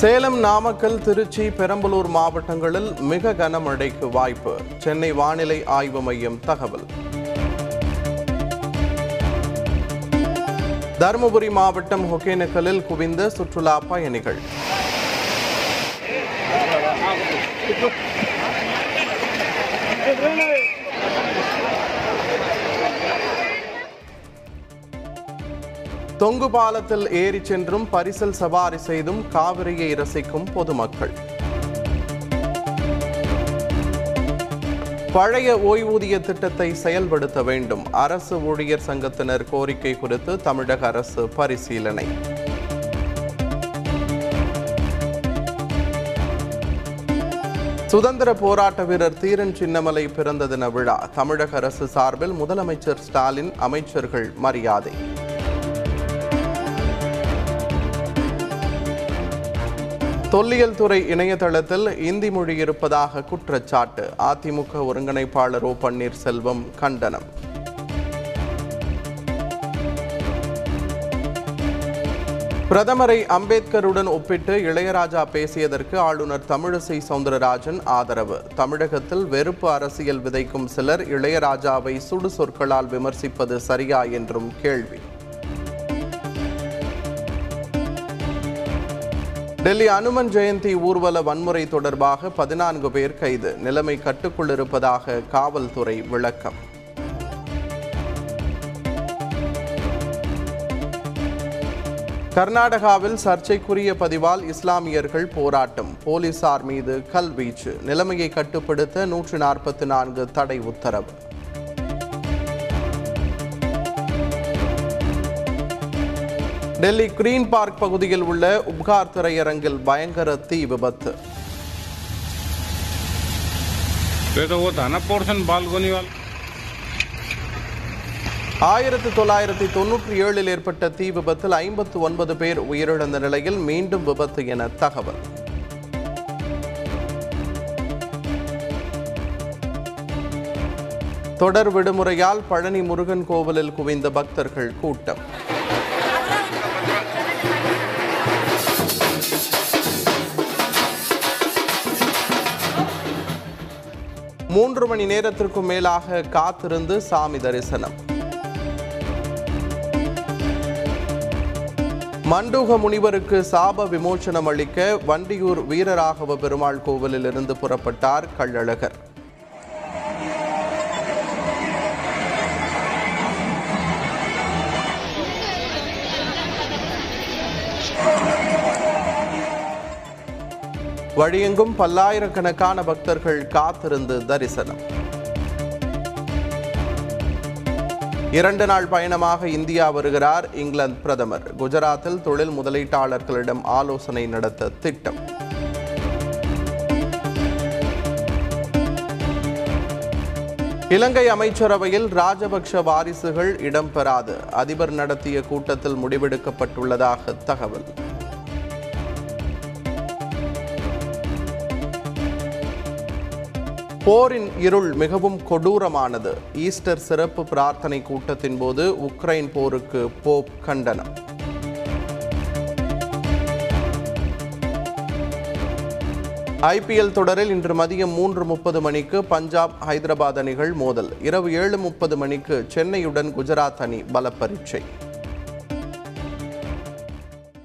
சேலம் நாமக்கல் திருச்சி பெரம்பலூர் மாவட்டங்களில் மிக கனமழைக்கு வாய்ப்பு. சென்னை வானிலை ஆய்வு மையம் தகவல். தருமபுரி மாவட்டம் ஒகேனக்கலில் குவிந்த சுற்றுலா பயணிகள். தொங்கு பாலத்தில் ஏறி சென்றும் பரிசல் சவாரி செய்தும் காவிரியை ரசிக்கும் பொதுமக்கள். பழைய ஓய்வூதிய திட்டத்தை செயல்படுத்த வேண்டும். அரசு ஊழியர் சங்கத்தினர் கோரிக்கை குறித்து தமிழக அரசு பரிசீலனை. சுதந்திர போராட்ட வீரர் தீரன் சின்னமலை பிறந்த தின விழா. தமிழக அரசு சார்பில் முதலமைச்சர் ஸ்டாலின் அமைச்சர்கள் மரியாதை. தொல்லியல் துறை இணையதளத்தில் இந்தி மொழி இருப்பதாக குற்றச்சாட்டு. அதிமுக ஒருங்கிணைப்பாளர் ஓ பன்னீர்செல்வம் கண்டனம். பிரதமரை அம்பேத்கருடன் ஒப்பிட்டு இளையராஜா பேசியதற்கு ஆளுநர் தமிழிசை சவுந்தரராஜன் ஆதரவு. தமிழகத்தில் வெறுப்பு அரசியல் விதைக்கும் சிலர் இளையராஜாவை சுடு சொற்களால் விமர்சிப்பது சரியா என்றும் கேள்வி. டெல்லி அனுமன் ஜெயந்தி ஊர்வல வன்முறை தொடர்பாக பதினான்கு பேர் கைது. நிலைமை கட்டுக்குள் இருப்பதாக காவல்துறை விளக்கம். கர்நாடகாவில் சர்ச்சைக்குரிய பதிவால் இஸ்லாமியர்கள் போராட்டம். போலீசார் மீது கல்வீச்சு நிலைமையை கட்டுப்படுத்த நூற்று நாற்பத்தி நான்கு தடை உத்தரவு. டெல்லி கிரீன் பார்க் பகுதியில் உள்ள உப்கார் திரையரங்கில் பயங்கர தீ விபத்து. ஆயிரத்தி தொள்ளாயிரத்தி தொன்னூற்றி ஏழில் ஏற்பட்ட தீ விபத்தில் ஐம்பத்து ஒன்பது பேர் உயிரிழந்த நிலையில் மீண்டும் விபத்து என தகவல். தொடர் விடுமுறையால் பழனி முருகன் கோவிலில் குவிந்த பக்தர்கள் கூட்டம். மூன்று மணி நேரத்திற்கும் மேலாக காத்திருந்து சாமி தரிசனம். மண்டூக முனிவருக்கு சாப விமோசனம் அளிக்க வண்டியூர் வீரராகவ பெருமாள் கோவிலில் இருந்து புறப்பட்டார் கள்ளழகர். வழியெங்கும் பல்லாயிரக்கணக்கான பக்தர்கள் காத்திருந்து தரிசனம். இரண்டு நாள் பயணமாக இந்தியா வருகிறார் இங்கிலாந்து பிரதமர். குஜராத்தில் தொழில் முதலீட்டாளர்களிடம் ஆலோசனை நடத்த திட்டம். இலங்கை அமைச்சரவையில் ராஜபக்ஷ வாரிசுகள் இடம்பெறாது. அதிபர் நடத்திய கூட்டத்தில் முடிவெடுக்கப்பட்டுள்ளதாக தகவல். போரின் இருள் மிகவும் கொடூரமானது. ஈஸ்டர் சிறப்பு பிரார்த்தனை கூட்டத்தின் போது உக்ரைன் போருக்கு போப் கண்டனம். ஐபிஎல் தொடரில் இன்று மதியம் மூன்று முப்பது மணிக்கு பஞ்சாப் ஹைதராபாத் அணிகள் மோதல். இரவு ஏழு முப்பது மணிக்கு சென்னையுடன் குஜராத் அணி பலப்பரீட்சை.